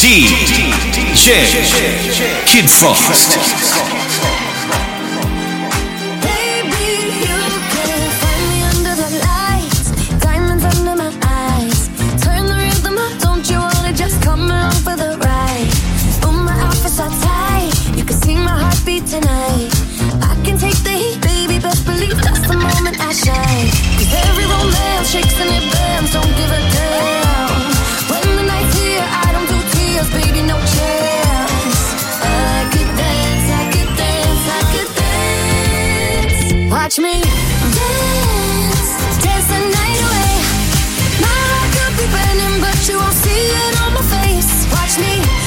DJ KiddFrost. watch me dance, dance the night away. My heart could be burning, but you won't see it on my face. Watch me.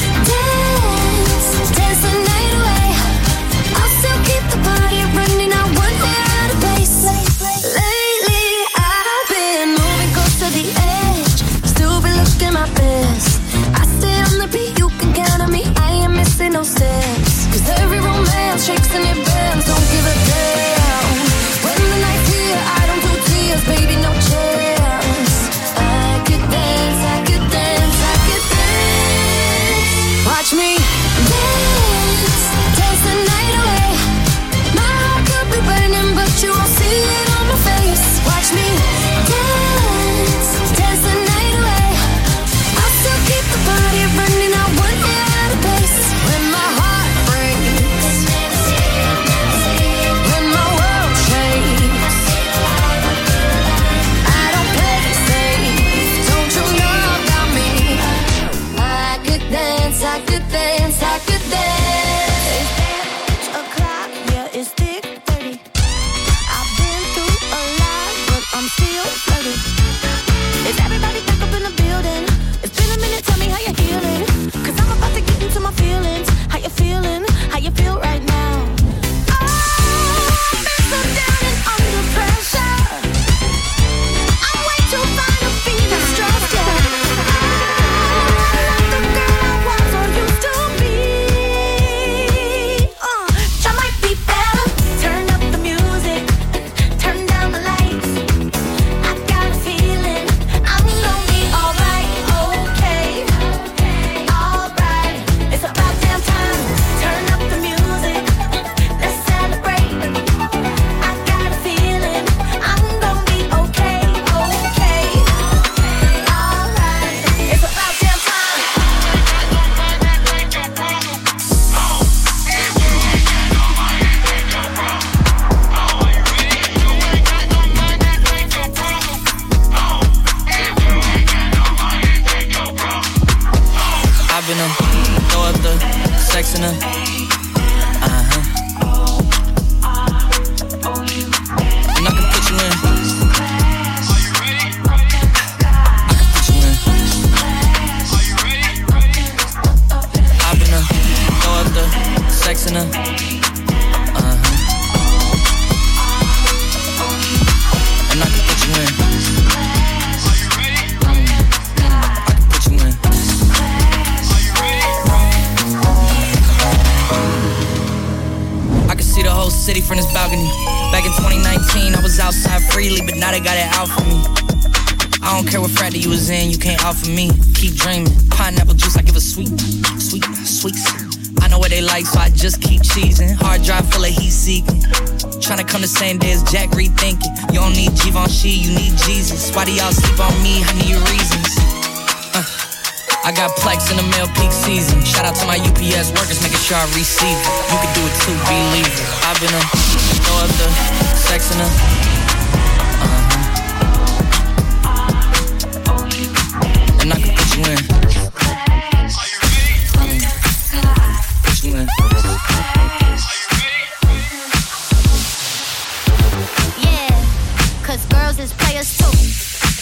too.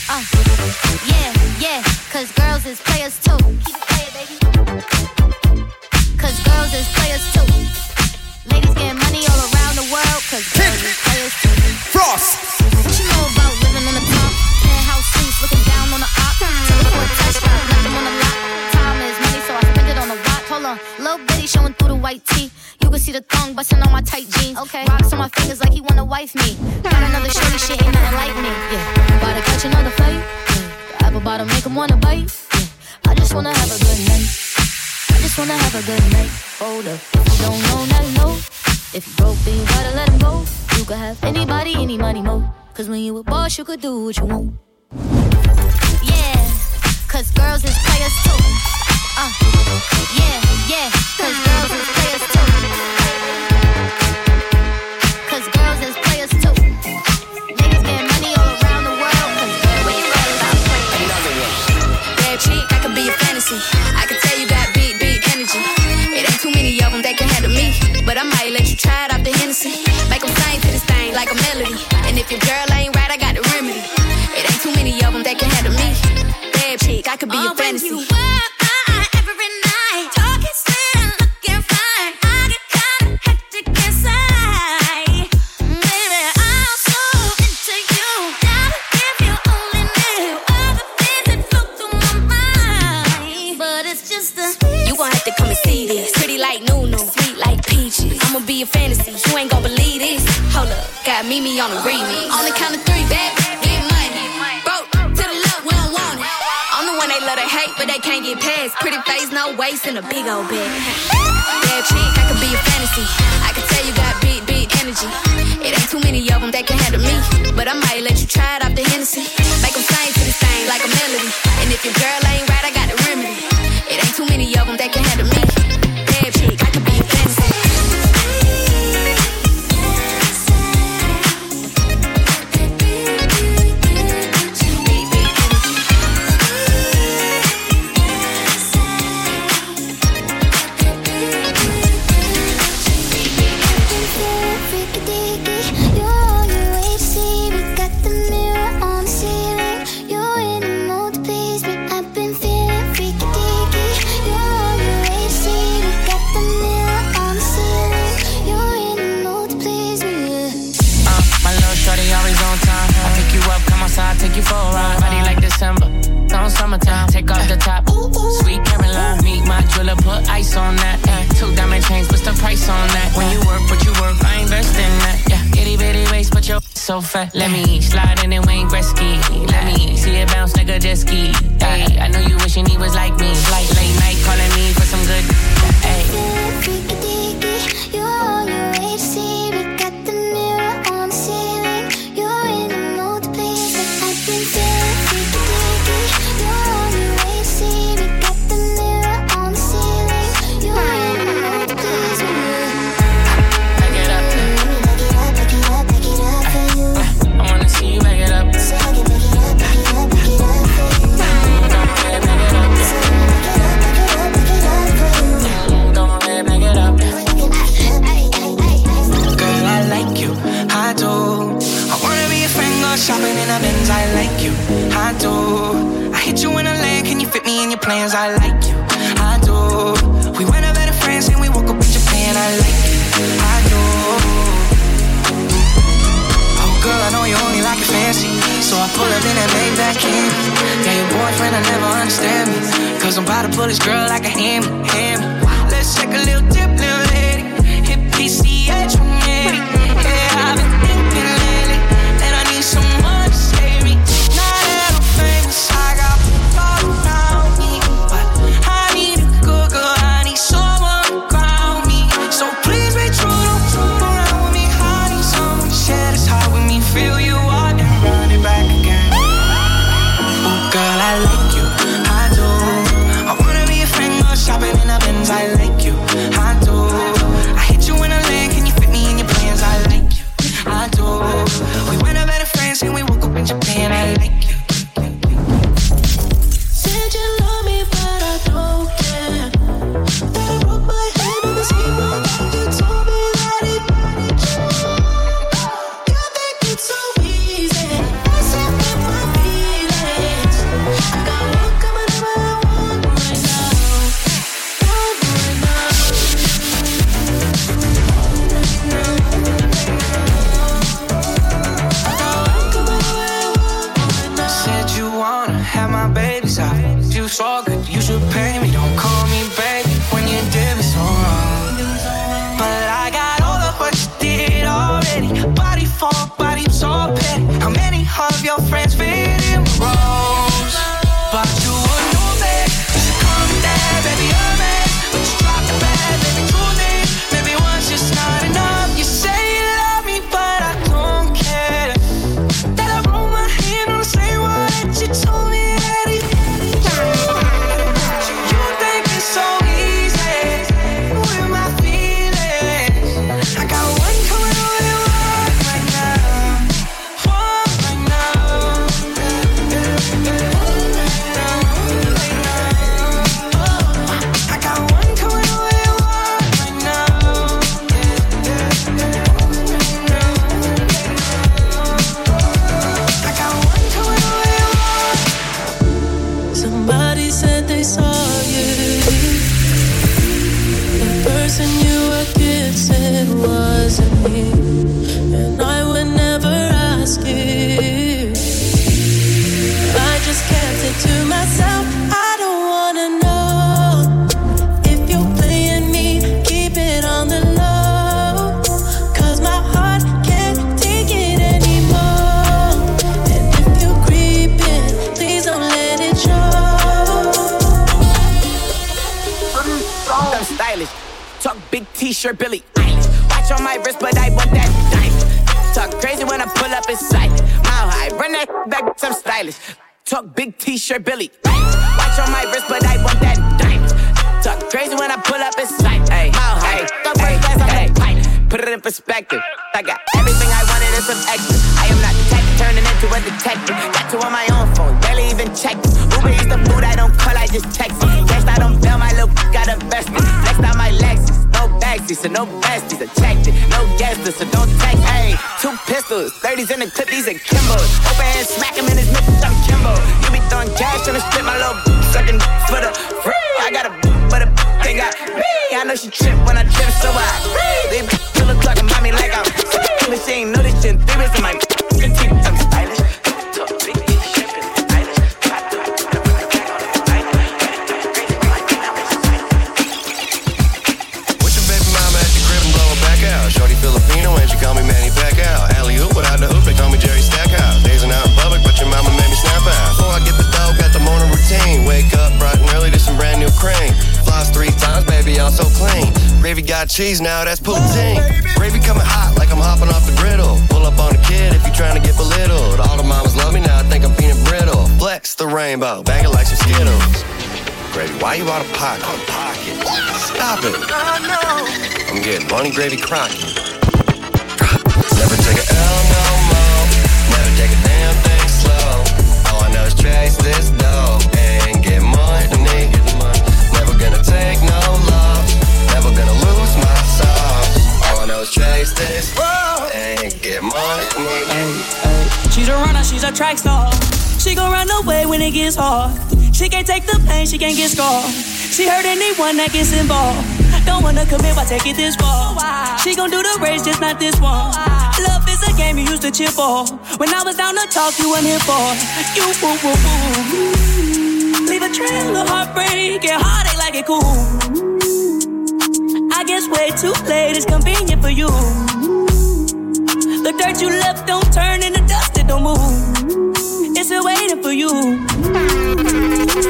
Uh, yeah, yeah, cause girls is players too. Keep it playing, baby. Cause girls is players too. Ladies getting money all around the world, cause girls is players too. Frost! What you know about living on the top? Penthouse looking down on the on the showing through the white tee. You can see the thong busting on my tight jeans. Okay. Rocks on my fingers like he wanna wife me. Got another shorty shit, ain't nothing like me. Yeah. About to catch another fight. Yeah. The apple bottom make him wanna bite. Yeah. I just wanna have a good night. I just wanna have a good night. Hold up. If you don't know, now you know. If you broke, then you gotta let him go. You could have anybody, any money, mo. Cause when you a boss, you could do what you want. Yeah. Cause girls is players too. Uh, yeah, yeah, cause girls is players too. Cause girls is players too. Niggas getting money all around the world. Cause you. Another one. Bad chick, I could be a fantasy. I tell you got energy. It ain't too many of them that can handle me. But I might let you try it out the Hennessy. Sing to this thing like a melody. And if your girl ain't right, I got the remedy. It ain't too many of them that can handle me. Bad chick, could be. meet me on the remix. On the count of three, back, get money. Broke to the love, we don't want it. I'm the one they love to hate, but they can't get past. Pretty face, no waist, and a big old bag. Bad chick, I could be a fantasy. I can tell you got big, big energy. It ain't too many of them that can handle me. But I might let you try it off the Hennessy. Make them sing to the same like a melody. And if your girl ain't right, I got the remedy. It ain't too many of them that can handle me. I'm stylish. Talk big t-shirt, Billie Eilish. Watch on my wrist, but I want that diamond. Talk crazy when I pull up in sight. Mile high, run that back, I'm stylish. Talk big t-shirt, Billy. Watch on my wrist, but I want that diamond. Talk crazy when I pull up in sight. Mile high, talk first class, I'm that. Put it in perspective. I got everything I wanted and some extra. I am not the type turning into a detective. Got two on my own phone, barely even check. Uber is the food I don't call, I just text. Guess I don't bail, my little got invested. Next out my Lexus, backseat, so no checked it, no guesses, so don't text. Hey, two pistols, 30s in the clip, these are Kimbo's. Open hand, smack him in his nipples, I'm Kimbo. You be throwing cash on the strip, my little sucking for the free. I got a but a thing got me. I know she trip when I trip, so I breathe. They look talking about me like I'm but she ain't know this shit. Three in my Gravy got cheese now, that's poutine. Gravy coming hot like I'm hopping off the griddle. Pull up on the kid if you trying to get belittled. All the mamas love me now, I think I'm peanut brittle. Flex the rainbow, bang it like some Skittles. Gravy, why you out of pocket? pocket? Stop it. I'm getting money gravy crocky. Never take a L no more. Never take a damn thing slow. All I know is chase this dough and get money. Never gonna take no All I know is chase this and get money. She's a runner, she's a track star. She gon' run away when it gets hard. She can't take the pain, she can't get scarred. She hurt anyone that gets involved. Don't wanna commit, why take it this far? Oh, she gon' do the race, just not this one. Oh, Love is a game you used to cheer for. When I was down to talk, you weren't here for. You woo woo woo. Leave a trail of heartbreak and heartache like it cool. I guess way too late It's convenient for you. The dirt you left don't turn into dust, it don't move. It's still waiting for you.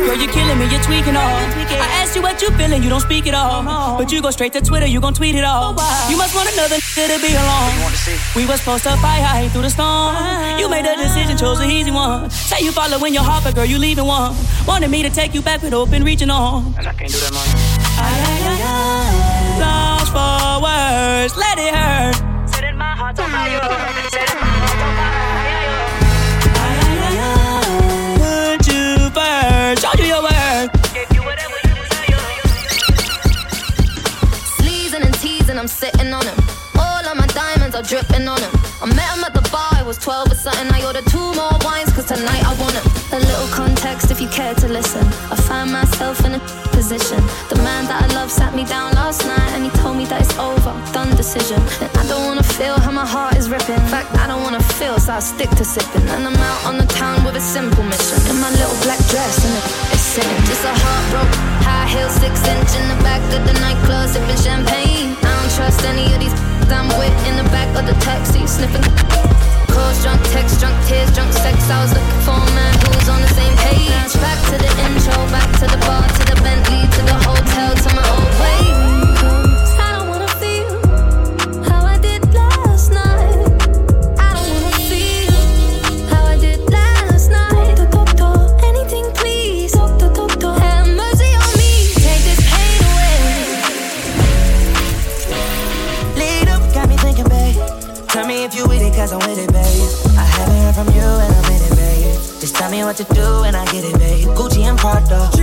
Girl, you're killing me, you're tweaking all. I asked you what you feeling, you don't speak at all. But you go straight to Twitter, you gon' tweet it all. You must want another nigga to be along. We was supposed to fight high through the storm. You made a decision, chose the easy one. Say you follow following your heart, but girl, you leaving one. Wanted me to take you back with open reaching on. And I can't do that, money. Lost for words, let it hurt. Setting my heart on fire. Setting my heart on fire. Put you first. Show you your worth. Give you whatever you Sleazing and teasing, I'm sitting on him. All of my diamonds are dripping on him. I met him at the bar, I was 12 or something. I ordered two more wines, cause tonight I want him. A little context if you care to listen. I find myself in a position. The man that I love sat me down last night and he told me that it's over, done decision. And I don't wanna feel how my heart is ripping. In fact, I don't wanna feel, so I stick to sipping. And I'm out on the town with a simple mission. In my little black dress and it's sitting. Just a heartbroken, high heel, six inch in the back of the nightclub, sipping champagne. I don't trust any of these I'm with in the back of the taxi, sniffing. Calls, drunk text, drunk tears, drunk sex. I was looking for a man who was on the same page. Back to the intro, back to the bar, to the Bentley, to the hotel, to my old way. 'Cause I don't wanna feel how I did last night. I don't wanna feel how I did last night. Doctor, anything please. Doctor, doctor, have mercy on me. Take this pain away. Lead up, got me thinking, babe. Tell me if you with it, cause I'm with it, me what to do and I get it, babe. Gucci and Prada.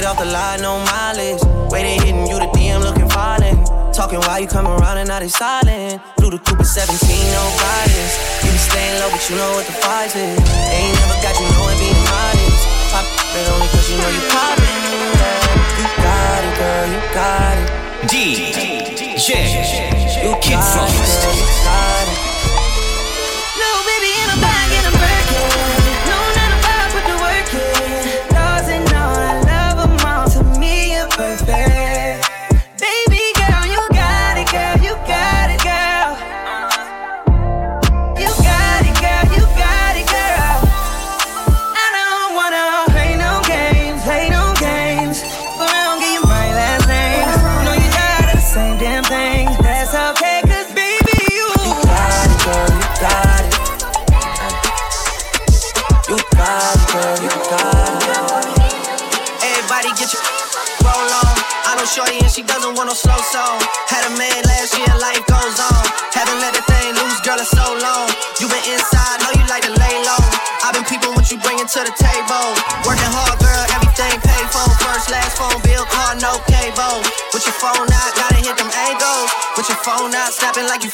Violent. You just took it off the line, no mileage. Waiting, hitting you the DM looking violent. Talking while you come around and now they silent. Blue the Cooper 17, no guidance. You be staying low, but you know what the price is. They ain't never got you knowing being modest. Pop it only cause you know you poppin'. Yeah. You got it, girl, you got it. D J You Kid got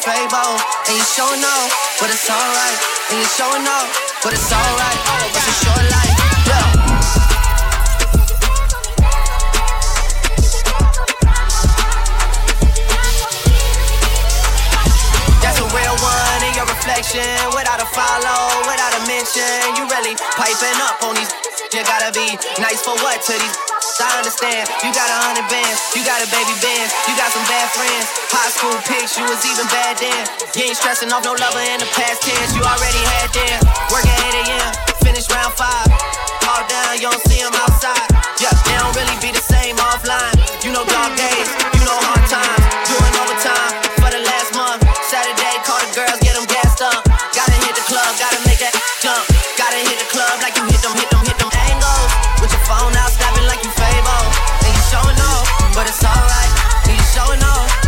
Fable. And you showing off, but it's alright. And you showing off, but it's alright. It's a short life, gotta be nice for what to these. I understand. You got a hundred bands, you got a baby band, you got some bad friends. High school pics, you was even bad then. You ain't stressing off no lover in the past tense. You already had them. Working 8 a.m., finish round five. All down, you don't see them outside. Yeah, they don't really be the same offline. You know dog days, you know hard times. Doing overtime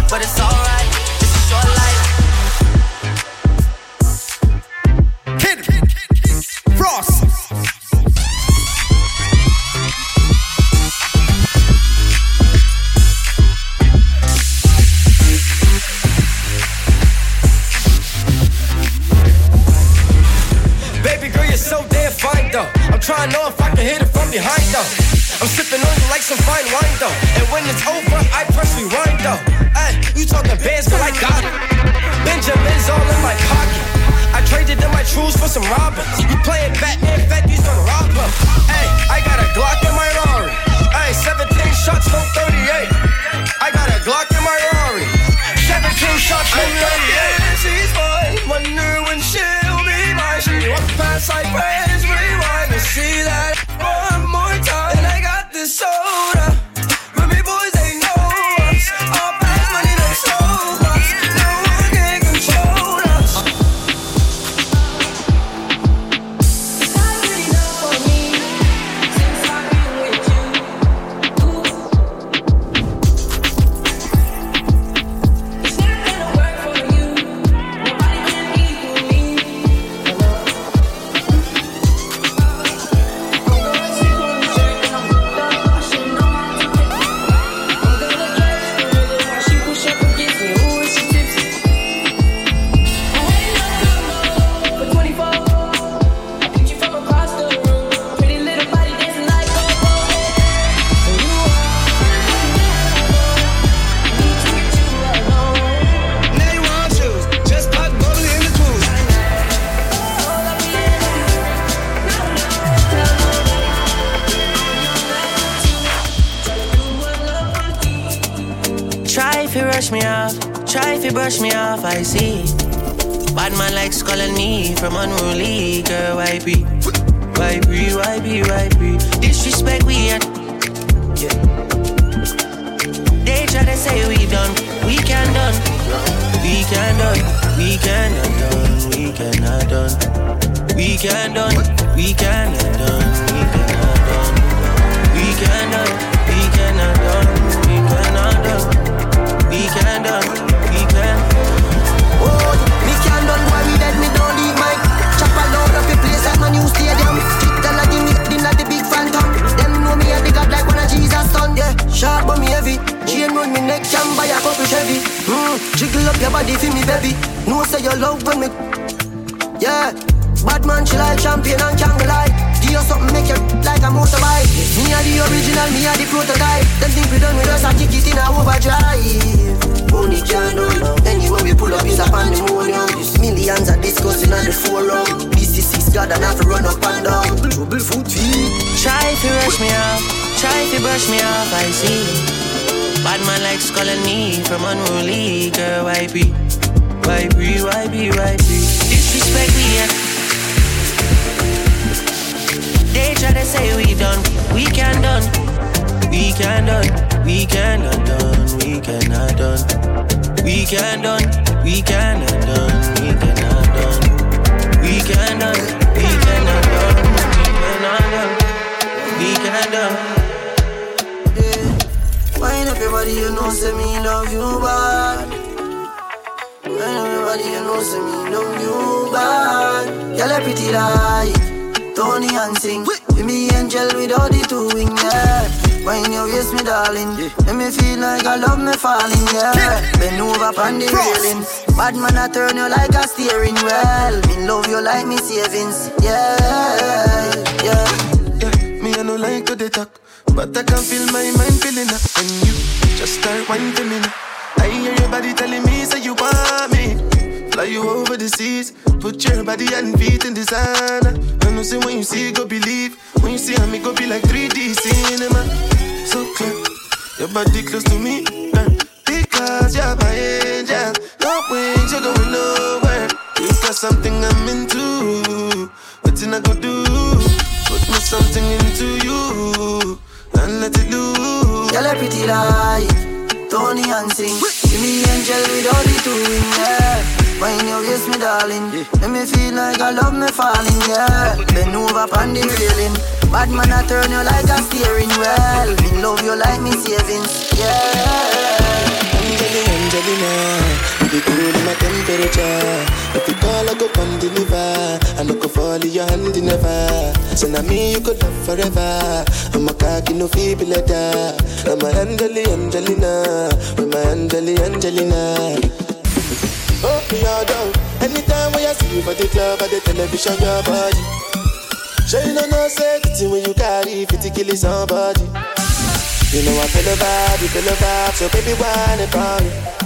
but it's alright. It's a short life. Kid Frost. Baby girl, you're so damn fine though. I'm trying to know if I can hit it from behind though. I'm sipping on you like some fine wine though. And when it's over, I press rewind though. Hey, you talking bands, but I got it. Benjamin's all in my pocket. I traded in my trues for some robbers. You playing Batman, Fetty's gonna rob her. Hey, I got a Glock in my Rari. Hey, 17 shots, no 38. I got a Glock in my Rari. 17 shots, no 38. She's fine. Wonder when she'll be mine. She walks past like friends, rewind to see that can we cannot done, we cannot done. We can not done, we can done, we cannot done. We can done, we cannot done, we done. We can done, we can. Oh, me can done why we dead, me don't leave my Chop a load up the place like my new stadium Street tell give me dinner the big phantom Them know me a the god like one of Jesus son Yeah, sharp but me heavy Chain round me neck, can buy a couple Chevy mm, Jiggle up your body for me baby Know say you love when me Yeah Bad man, she like champion and can't lie. Give you something, make you like a motorbike. Me are the original, me are the prototype. Them think we done with us, I kick it in a overdrive. Only can't done. Anywhere we pull up is a pandemonium. Millions are discussing on the forum. BC6 God and have to run up and down. Trouble foot feet. Try to rush me off, try to brush me off, I see. Bad man likes calling me from unruly girl, why be? Why be, why be, why be? Disrespect me, yeah. They try to say we done, we can done, we can done, we cannot done, we cannot done, we can done, we cannot done, we cannot done, we can done, we cannot done, we cannot done, we cannot done. Find everybody you know, say me love you bad. Find everybody you know, say me love you bad. Girl, a pretty like. Tony sing. Be me angel without the two wing, yeah. When you waist me, darling. Make me feel like I love me falling, yeah. Bend over on the railing. Bad man, I turn you like a steering wheel. Me love you like me savings, yeah, yeah. Yeah, me I no like how they talk, but I can feel my mind feeling up when you just start whining me. Now. I hear your body telling me say you want me. Fly you over the seas, put your body and feet in designer. I know say when you see, go believe. When you see me, go be like 3D cinema. So clear, your body close to me, girl. Because you're my angel. No wings, you're going nowhere. You got something I'm into. What I go do? Put me something into you and let it loose. Girl, a pretty light, Tony and sing. Give me angel with all the two in there. When you kiss me, darling, yeah. make me feel like I love me falling, yeah. Bend over on the railing. Bad man, I turn you like a steering wheel. Me love you like me savings, yeah. Be cool my temperature. If you call, I go come deliver. I no go fall in your hand never. So now me you could love forever. I'm a cocky no feeble letter. I'm a Angelina, Angelina, oh, I'm a Angelina, Angelina. Open your door. Anytime when I see you for the club or the television, your body. Sure you know no safety when you carry 50 kill somebody. You know I feel the vibe, you feel the vibe, so baby whine it for me.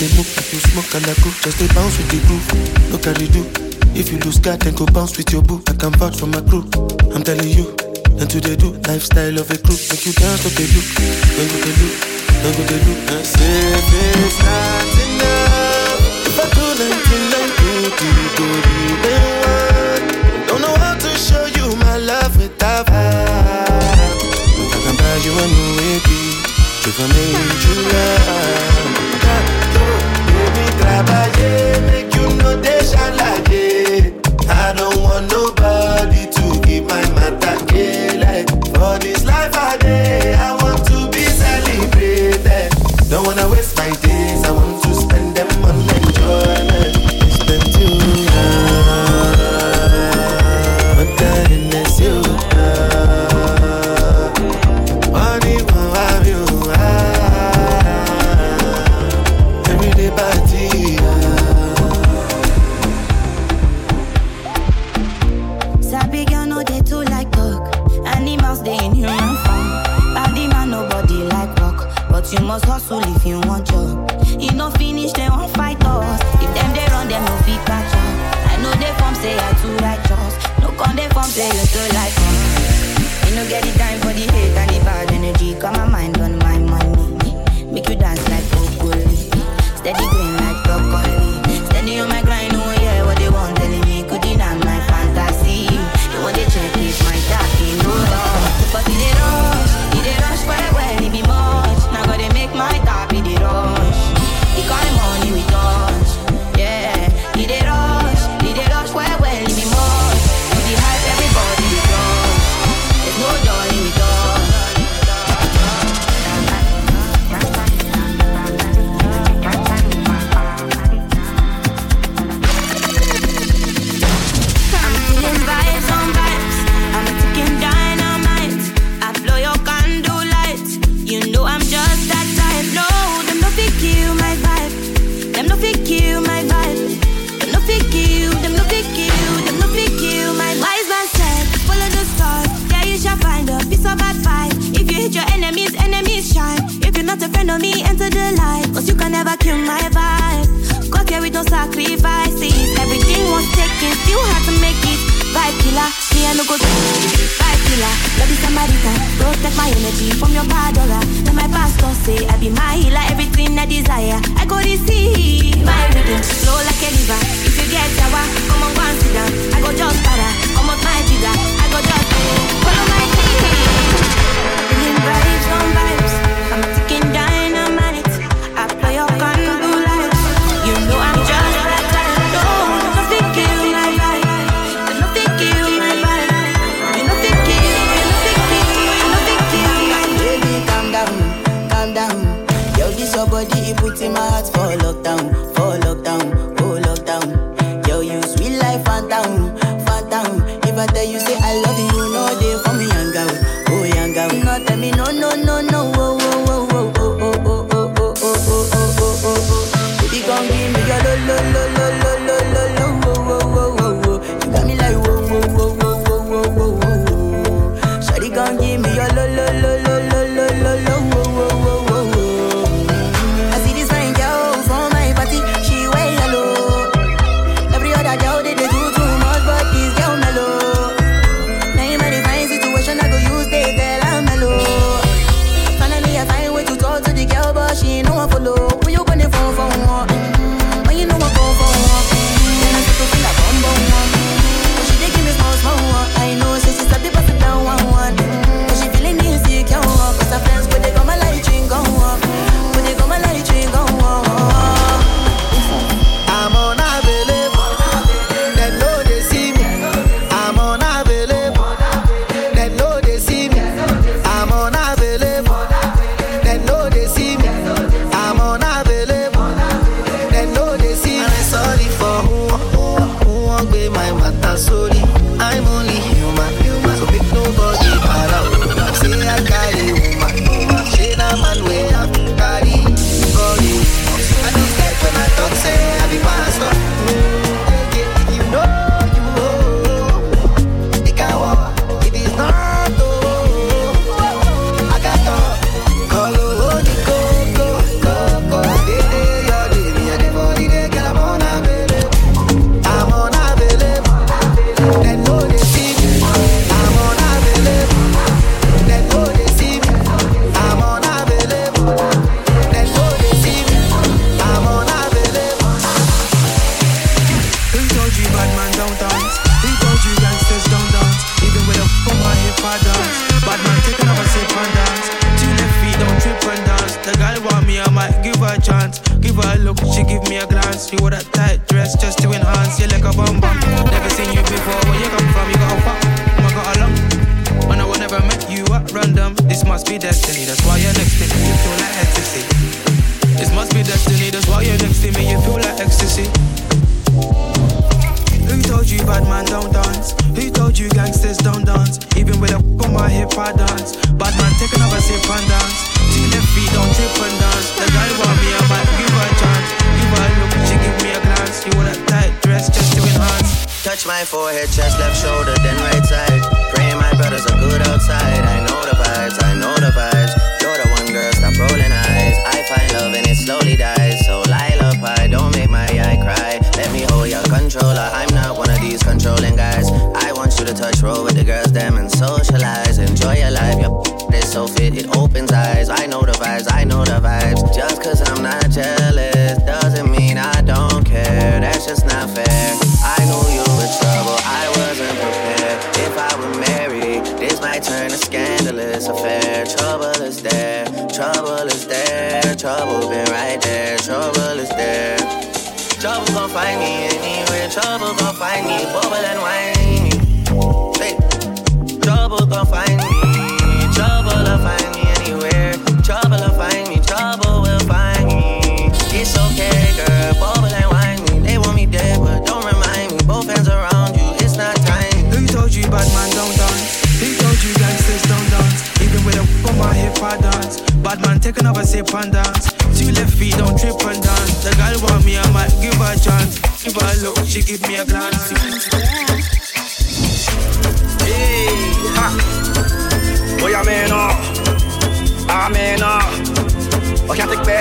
Just they bounce with the groove. Look at you do. If you lose God, then go bounce with your boo. I can vouch for my crew. I'm telling you. And to they do lifestyle of a crew. Make you dance, they look. Then go they look. Then go they look. I say it's not enough. If I do 99 good, you go even one. Don't know how to show you my love without vibe. I can buy you a new. If I made you love trabalhei, make you know they shalaye. I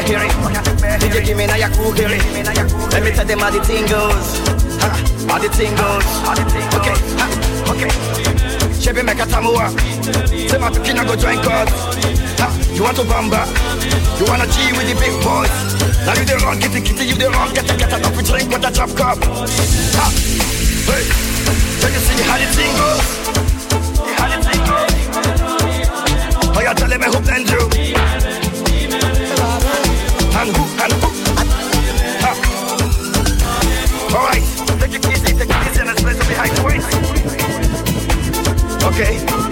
bear Did you give me now your cool hearing. Let me tell them how the thing goes. How the thing goes. Okay, huh. okay. Chevy make a tamuwa. Say my picking I go join God. You want to bamba? You wanna G with the big boys? Now you the wrong, get the kitty, you the wrong, get the get a coffee drink with a drop cup. Ha. Hey, can you see how the thing goes? How the thing goes? Oh, you're telling me who blend you? Alright, take your keys, take your keys and let's play some behind the. Okay.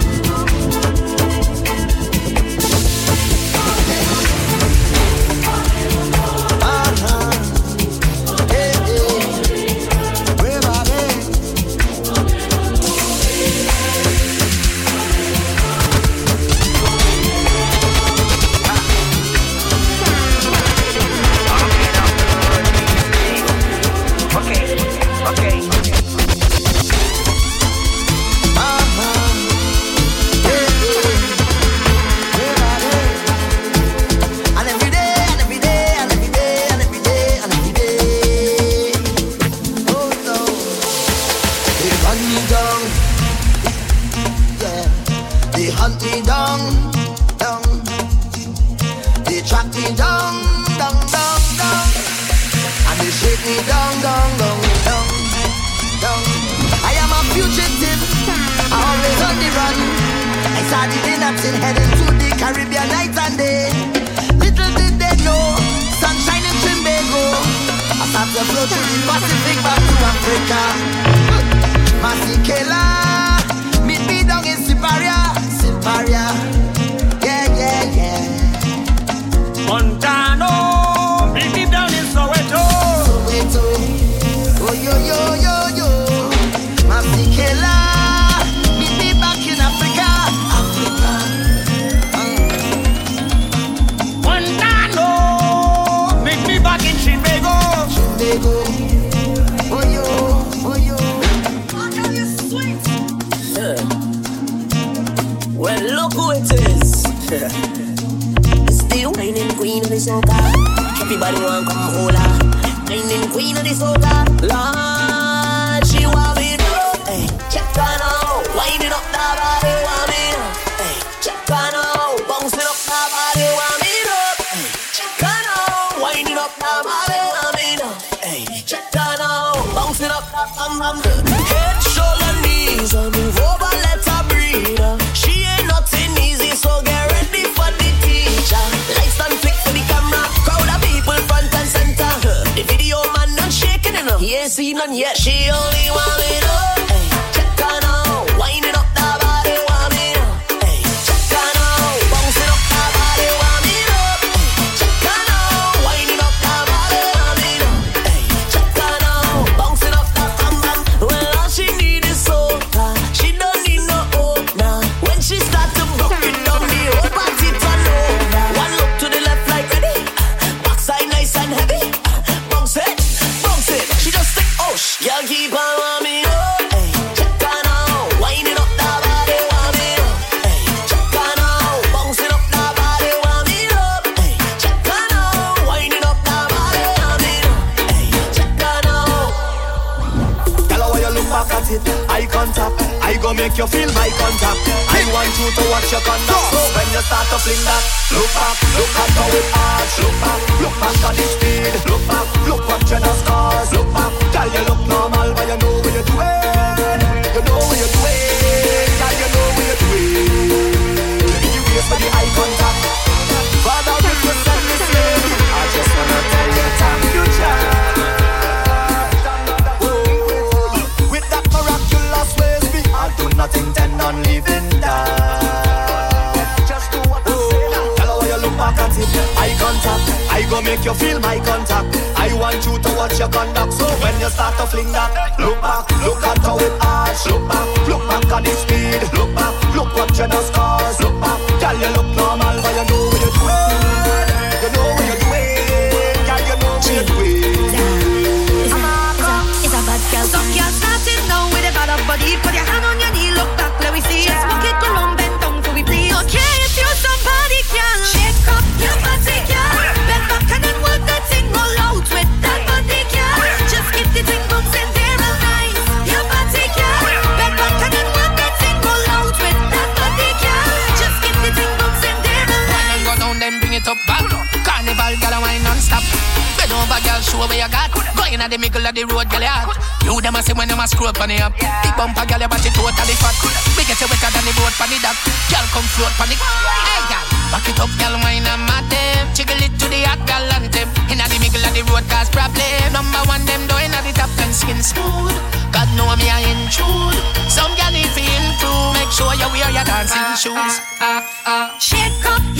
make you feel my contact. I want you to watch your conduct. So when you start to fling that, look back, look at how it arch. Look back, look back at the speed. Look back, look what you just caused. Look back, girl, you look normal, but you know what you're doing. You know what you're doing, girl, you know what you're doing. It's it's a bad girl. So girl, start it now with a bad body. Put your hand girl, show where you got. Going at the middle of the road, girl, you hot. You them a say when you a scroll pon the app. Big bumper, girl, your body totally fat. We get you wetter than the boat pon the dock. Girl, come float pon the. Hey, girl, back it up, girl, wine and mad them. Jiggle it to the hot girl and them. Inna the middle of the road, cause problem. Number one, them doing at the top and skin smooth. God know me, I intrude. Some girl if you include, make sure you wear your dancing shoes. Uh, uh, uh. Shake up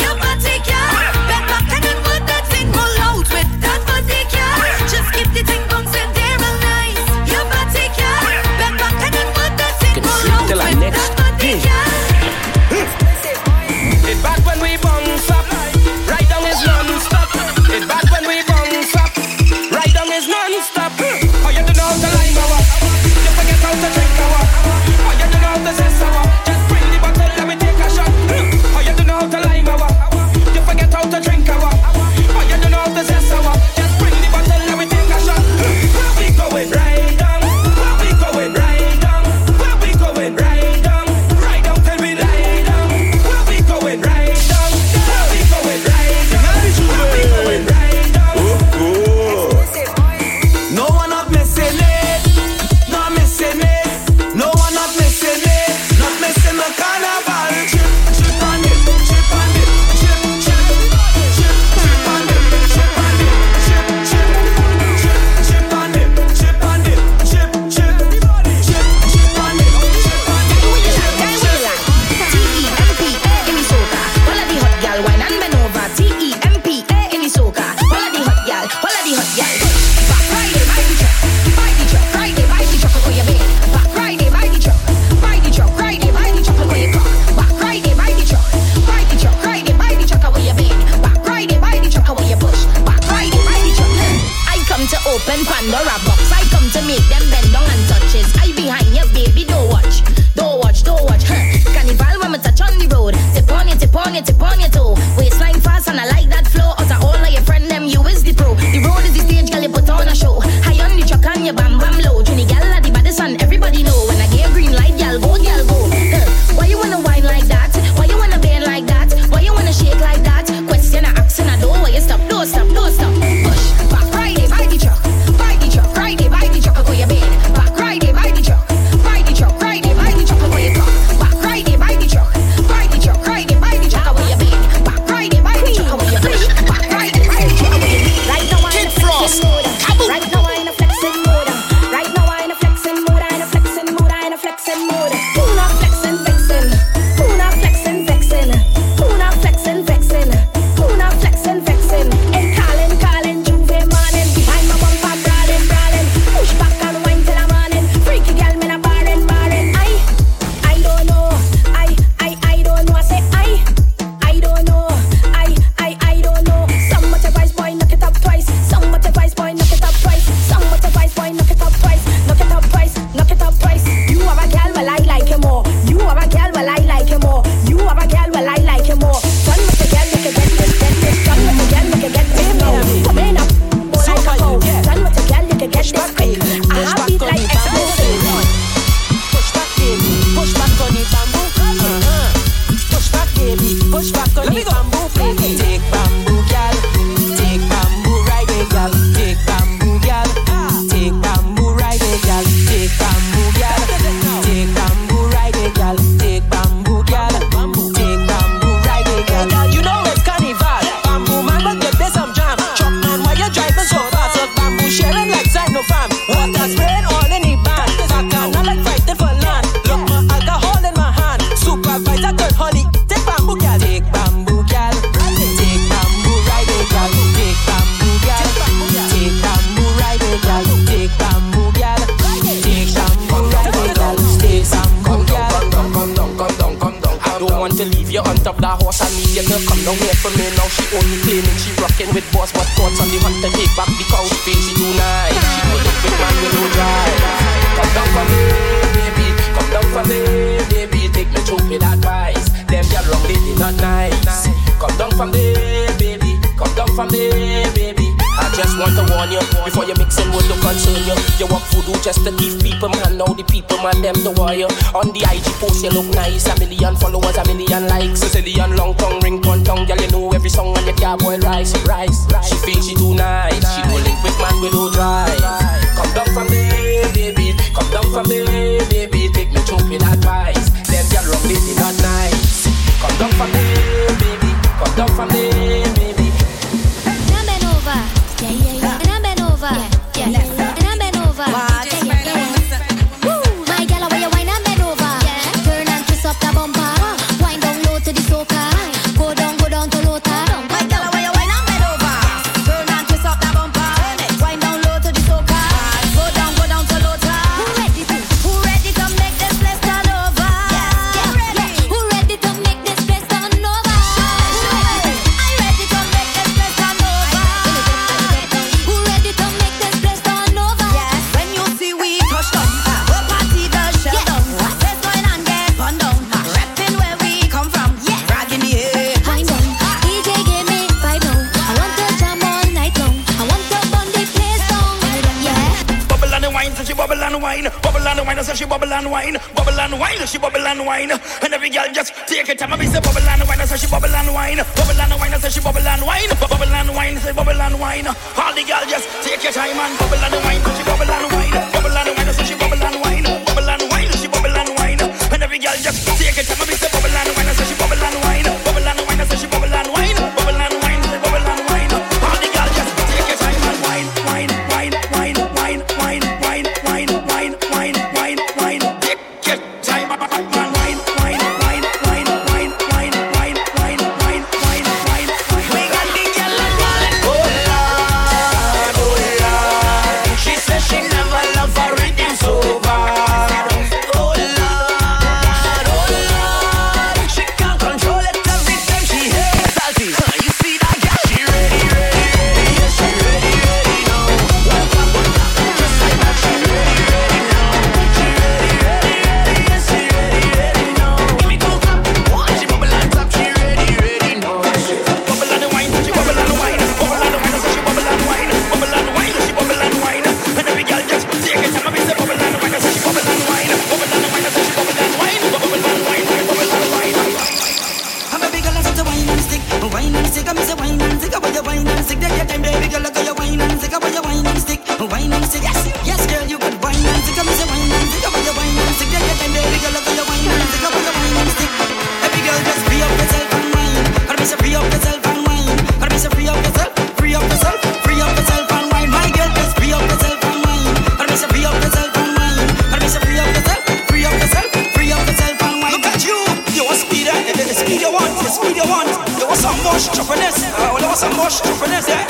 Mush, choppiness. I will have some mosh choppiness. Yeah.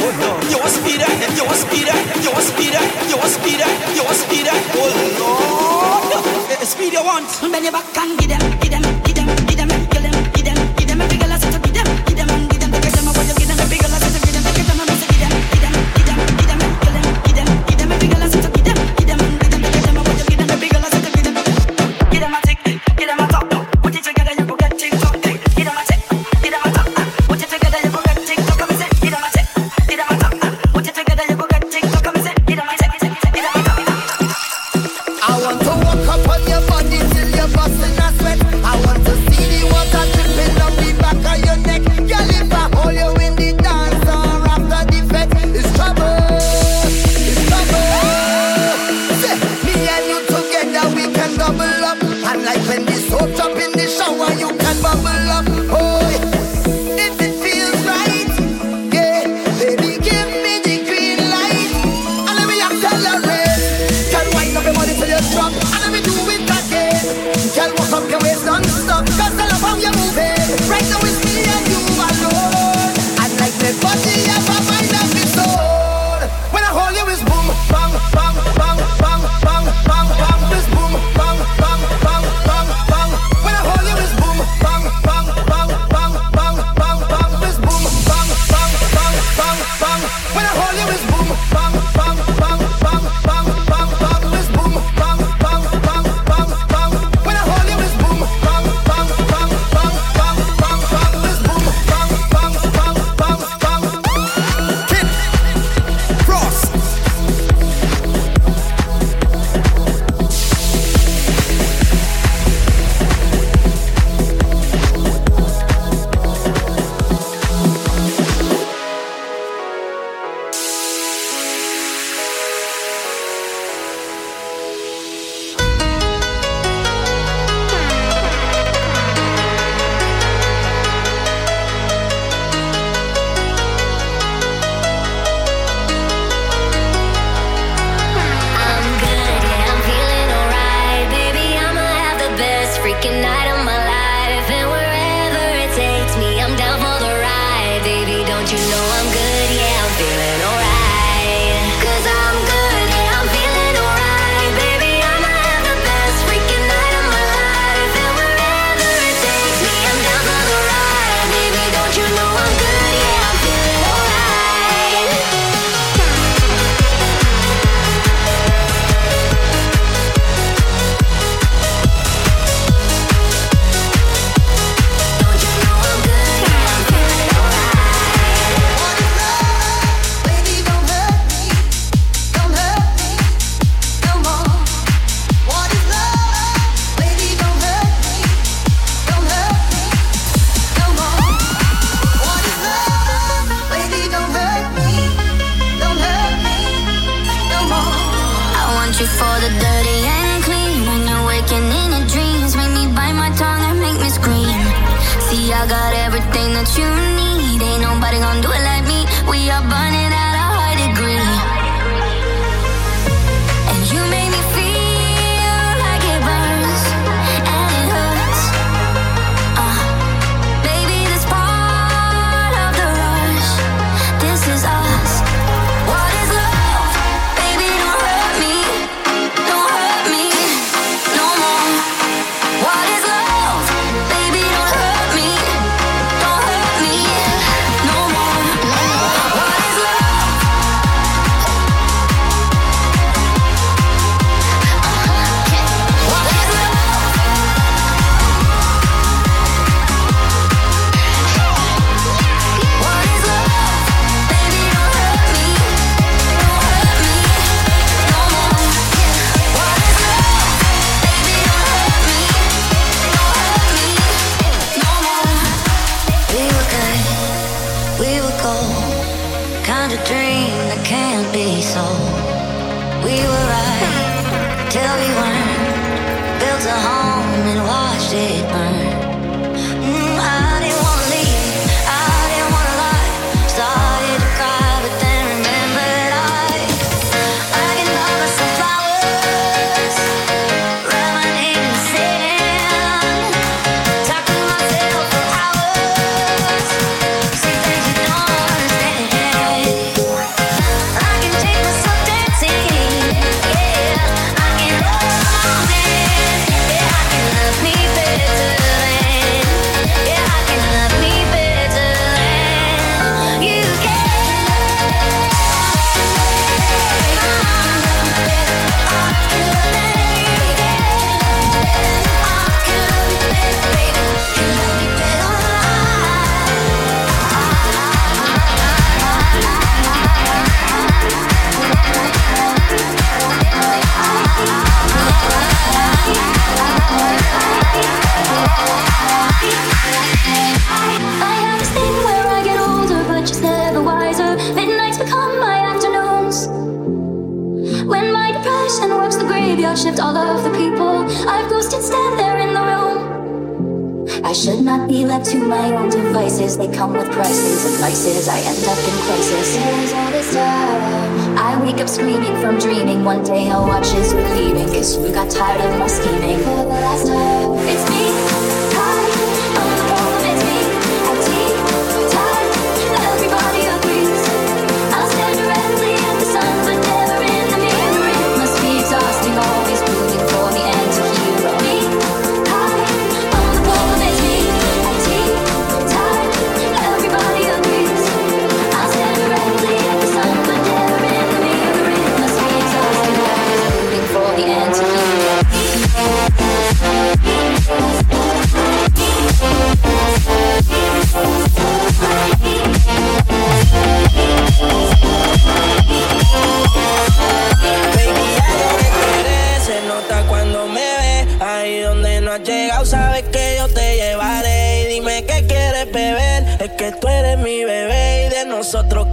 You was speed that, you was speed that, you was speed that, you was speed that, you was speed that. Oh Lord, speed you want. Bend your back and give them, give them, give them, give them.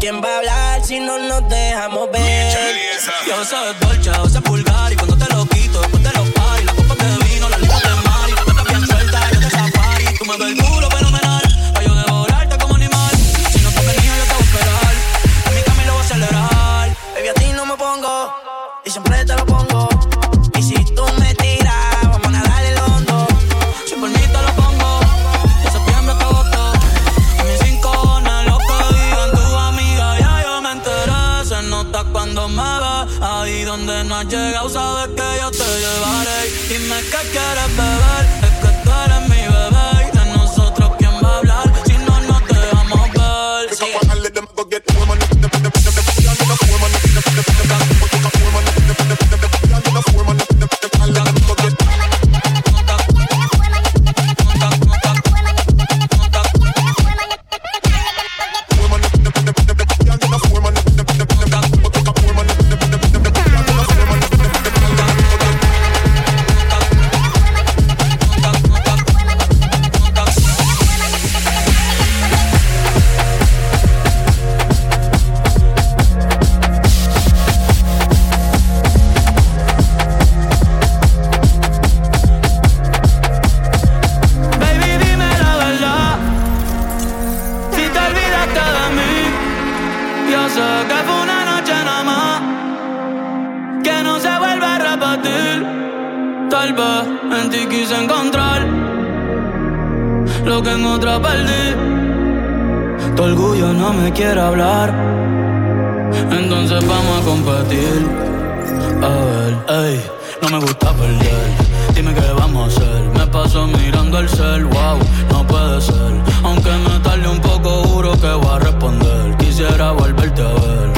¿Quién va otra perdí. Tu orgullo no me quiere hablar. Entonces vamos a competir. A ver, ey, no me gusta perder. Dime qué vamos a hacer. Me paso mirando el cel, wow, no puede ser. Aunque me tarde un poco, juro que voy a responder. Quisiera volverte a ver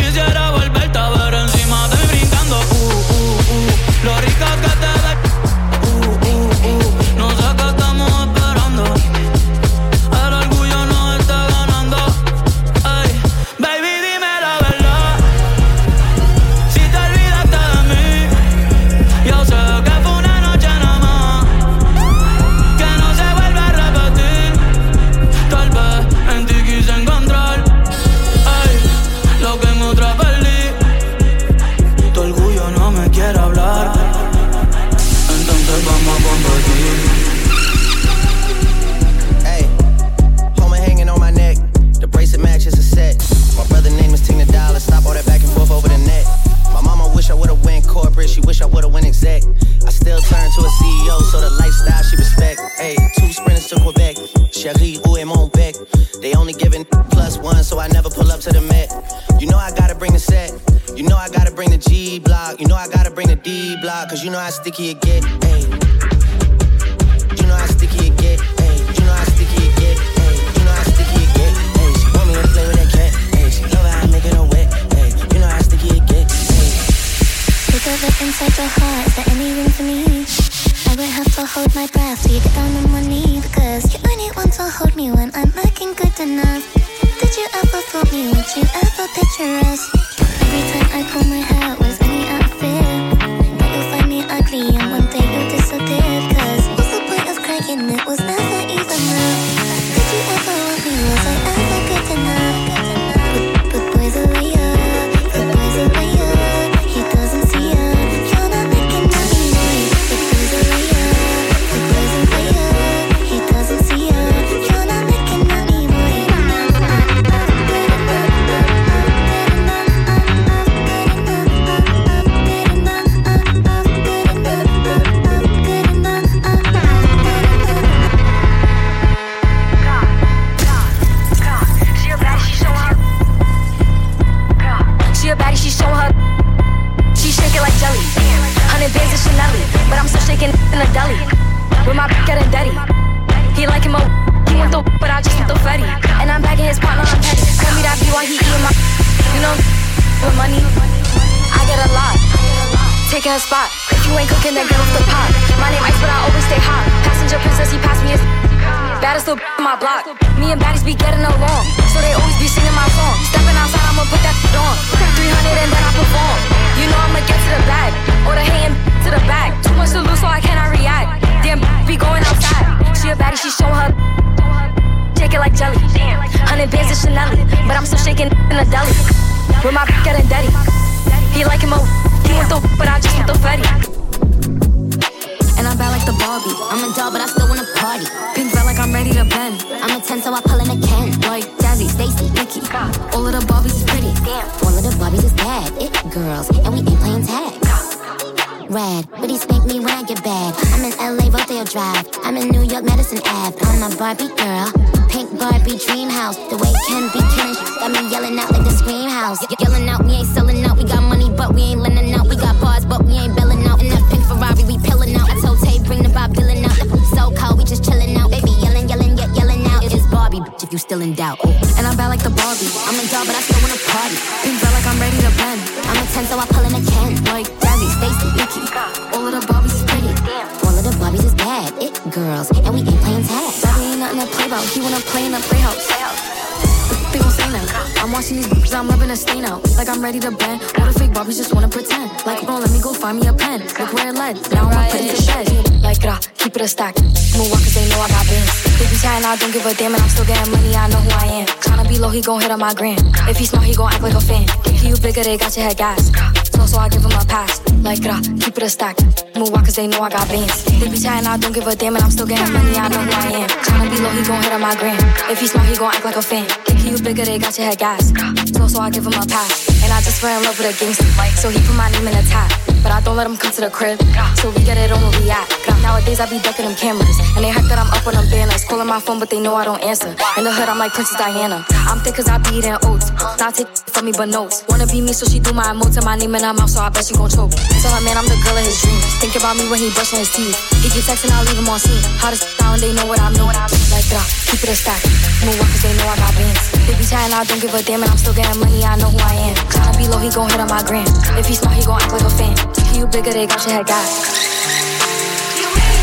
ready to bend. All the fake Barbies just wanna pretend. Like, bro, let me go find me a pen. Look where it led. Now I'm putting to bed. Like, rah, keep it a stack. Move on, cause they know I got bands. They be trying, I don't give a damn, and I'm still getting money. I know who I am. Tryna be low, he gon' hit on my gram. If he smart, he gon' act like a fan. If you bigger, they got your head gas so I give them a pass. Like, rah, keep it a stack. Move out, cause they know I got beans. They be trying, I don't give a damn, and I'm still getting money, I know who I am. Tryna be low, he gon' hit on my gram. If he smart, he gon' act like a fan. Thinking you bigger, they got your head gas. Slow, so I give him a pass. And I just fell in love with a gangster, so he put my name in the top. But I don't let him come to the crib, so we get it on where we at. Nowadays I be ducking them cameras, and they hack that I'm up on them banners. Calling my phone, but they know I don't answer. In the hood, I'm like Princess Diana. I'm thick cause I be eating oats. Not take from me, but notes. Wanna be me, so she do my emotes and my name, and I'm mouth, so I bet she gon' choke. Tell her, man, I'm the girl of his dreams. Think about me when he brushing his teeth. He keep texting, I'll leave him on scene. Hottest down, they know what I mean. Like, that, keep it a stack. Move up cause they know I got bands. They be chatting, I don't give a damn, and I'm still getting money, I know who I am. Tryna be low, he gon' hit on my gram. If he smart, he gon' act like a fan. You bigger, they got your head gas.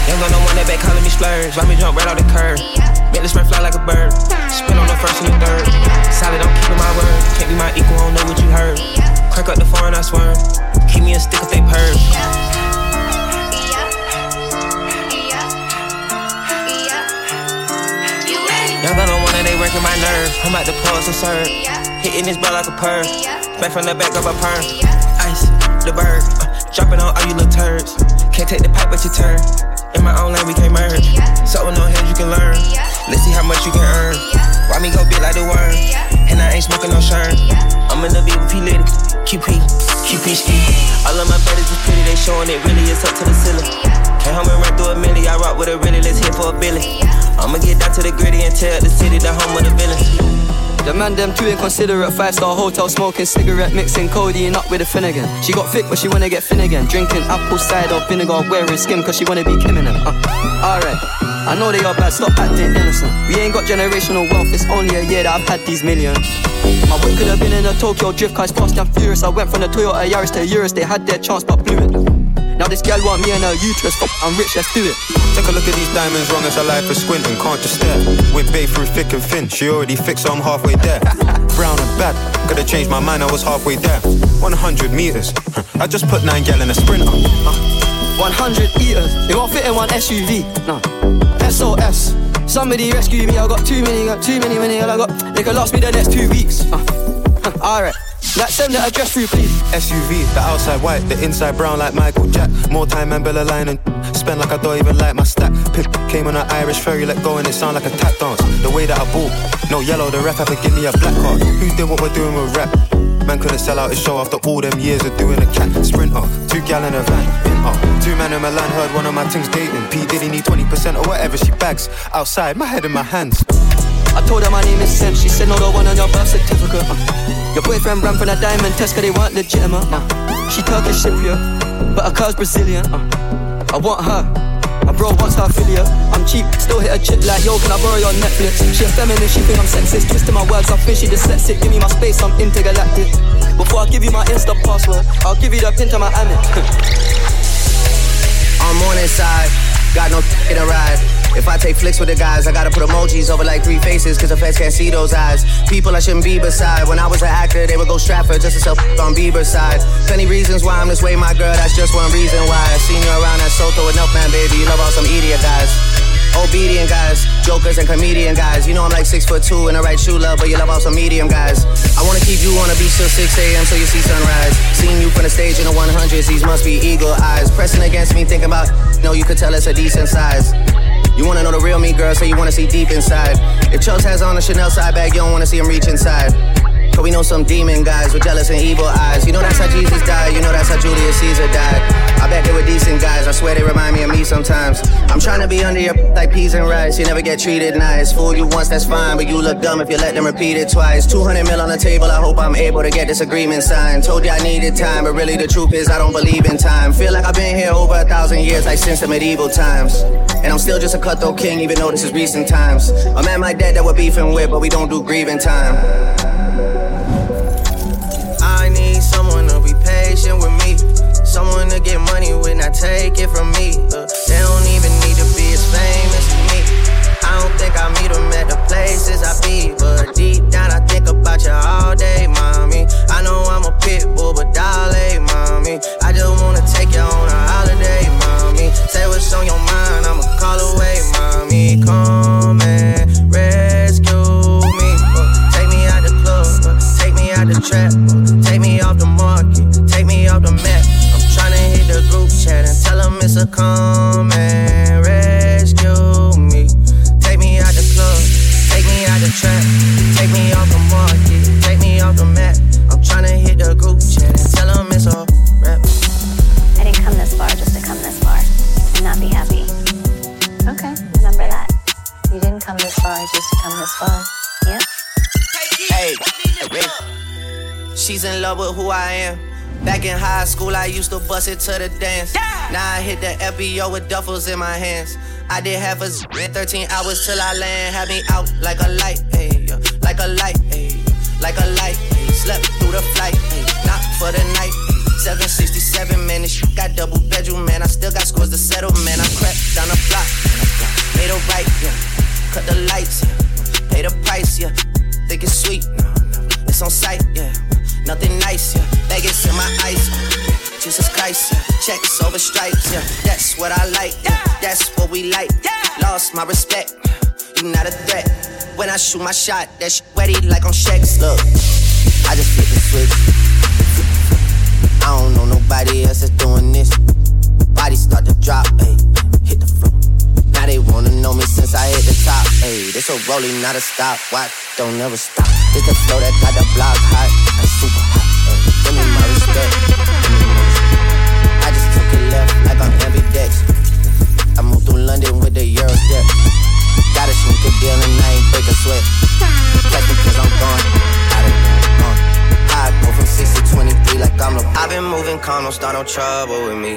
Young no one that back calling me splurge. Why me jump right off the curb? Make the spread fly like a bird. Spin on the first and the third. Solid, I'm keeping my word. Can't be my equal, I don't know what you heard. Crack up the foreign, I swear. Keep me a stick if they gun, no one that they working my nerves. I'm at the pause to serve. Hitting this bell like a purse. Back from the back of a perm. Ice, the bird. Uh, dropping on all you little turds. Can't take the pipe, but you turn. In my own lane, we can't merge. So with no hands, you can learn. Let's see how much you can earn. Why me go big like the worm? And I ain't smoking no shern. I'm in the V with P Litty. QP, QP ski. All of my buddies is pretty, they showing it really is up to the ceiling. Can't home and run through a milli. I rock with a really, let's hit for a billy. I'ma get down to the gritty and tell the city the home of the villains. The man them too inconsiderate, five star hotel smoking cigarette, mixing codeine up with a Finnegan. She got thick, but she wanna get Finnegan. Drinking apple cider vinegar, wearing skim, cause she wanna be Kim in them. Uh, Alright, I know they are bad, stop acting innocent. We ain't got generational wealth, it's only a year that I've had these millions. My whip could have been in a Tokyo drift, cause fast and furious. I went from the Toyota Yaris to Urus, they had their chance but blew it. This gal want me and her uterus, fuck, I'm rich, let's do it. Take a look at these diamonds, wrong as a life for squinting, can't just stare. We're babe through thick and thin, she already fixed, so I'm halfway there. Brown and bad, could have changed my mind, I was halfway there. 100 meters, I just put 9 gal in a sprinter. Uh, 100 eaters, it won't fit in one SUV. No, SOS. Somebody rescue me, I got too many, got too many, many, I got. They could last me the next two weeks. Uh, Alright. Like send the address through, please. SUV, the outside white, the inside brown like Michael Jack. More time and Bella line and spend like I don't even like my stack. Pip came on an Irish ferry, let go and it sound like a tap dance. The way that I bought, no yellow, the ref had to give me a black card. Who did what we're doing with rap? Man couldn't sell out his show after all them years of doing a cat sprinter. Two gal in a van, in Two man in my land heard one of my things dating. P Diddy need 20% or whatever she bags. Outside, my head in my hands. I told her my name is Sam. She said no, the one on your birth certificate. Uh. Your boyfriend ran for that diamond test cause they weren't legitimate. Uh. She Turkish Cypriot, but her car's Brazilian. Uh. I want her. My bro wants her affiliate. I'm cheap, still hit a chick like yo. Can I borrow your Netflix? She a feminist, she think I'm sexist. Twisting my words, I think she dyslexic. Give me my space, I'm intergalactic. Before I give you my Insta password, I'll give you the pin to my Amex. I'm on inside, got no in a ride. If I take flicks with the guys, I gotta put emojis over like three faces, cause the feds can't see those eyes. People I shouldn't be beside. When I was an actor, they would go Stratford just to sell on Bieber's side. Plenty reasons why I'm this way, my girl, that's just one reason why. I seen you around at Soto enough, man, baby. You love all some idiot guys. Obedient guys, jokers and comedian guys. You know I'm like six foot two in the right shoe love, but you love all some medium guys. I wanna keep you on the beach till 6 a.m. so you see sunrise. Seeing you from the stage in the 100s, these must be eagle eyes. Pressing against me, thinking about, no, you could tell it's a decent size. You wanna know the real me, girl, so you wanna see deep inside. If Chubbs has on a Chanel side bag, you don't wanna see him reach inside. Cause we know some demon guys with jealous and evil eyes. You know that's how Jesus died, you know that's how Julius Caesar died. I bet they were decent guys, I swear they remind me of me sometimes. I'm trying to be under your like peas and rice, you never get treated nice. Fool you once, that's fine, but you look dumb if you let them repeat it twice. 200 mil on the table, I hope I'm able to get this agreement signed. Told you I needed time, but really the truth is I don't believe in time. Feel like I've been here over a thousand years, like since the medieval times. And I'm still just a cutthroat king, even though this is recent times. A man my dad that we're beefing with, but we don't do grieving time. To get money when I take it from me. Uh, they don't even need to be as famous as me. I don't think I meet them at the places I be. But deep down, I think about you all day, mommy. I know I'm a pit bull, but darling, mommy. I just wanna take you on a holiday, mommy. Say what's on your mind, I'ma call away, mommy. Come and rescue me. Uh, take me out the club, uh, take me out the trap, to come and rescue me. Take me out the club, take me out the trap, take me off the market, take me off the map. I'm tryna hit the group chat and tell them it's a rap. I didn't come this far just to come this far and not be happy. Okay, remember that. You didn't come this far just to come this far. Yeah? Hey, she's in love with who I am. Back in high school, I used to bust it to the dance. Now I hit the FBO with duffels in my hands. I did half a z- in 13 hours till I land. Had me out like a light, ayy, like a light, ayy, like a light. ayy. Slept through the flight, ayy, not for the night. ayy. 767, man, this shit got double bedroom, man. I still got scores to settle, man. I crept down the block, made a right, yeah. Cut the lights, yeah. Pay the price, yeah. Think it's sweet, no, no. It's on sight, yeah. Nothing nice, yeah. Vegas in my ice. Jesus Christ, yeah. Checks over stripes, yeah. That's what I like, yeah. That's what we like. Lost my respect, you not a threat. When I shoot my shot, that shit wetty like on Shaq's. Look, I just flip the switch. I don't know nobody else that's doing this. Body start to drop, ayy, hit the floor. Now they wanna know me since I hit the top, ayy. This a rolling, not a stop. Watch, don't never stop. It's the flow that got the block hot. I'm super hot. Ayy. Give me my respect. I just took it left like I'm ambidex. I moved through London with the Euro step. Got a sneaker deal and I ain't break a sweat. Catch me cause I'm gone. Uh. I go from 6 to 23 like I'm the. I've been moving calm, don't start no trouble with me.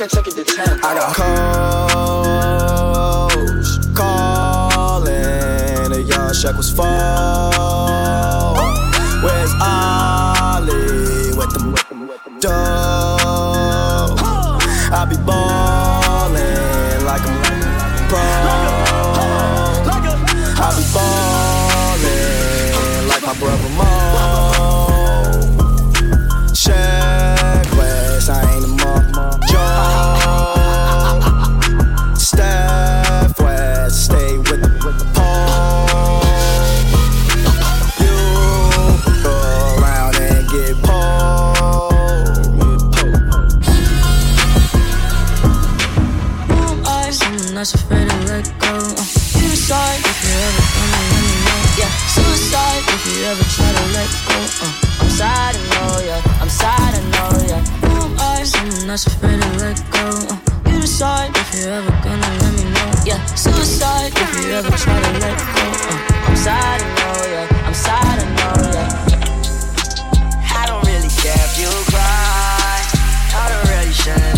I got calls calling. The young Shaq was fall. Where's Ollie with them dough? I be ballin' like I'm pro. I be ballin' like my brother Mo. Someone that's afraid to let go. Uh, you decide if you're ever gonna let me know. Yeah, suicide if you ever try to let go. Uh, I'm sad, I know, yeah. I'm sad, I know, yeah. Who am I? Someone that's afraid to let go. Uh, you decide if you're ever gonna let me know. Yeah, suicide if you ever try to let go. Uh, I'm sad, I know, yeah. I'm sad, I know, yeah. I don't really care if you cry. I don't really shouldn't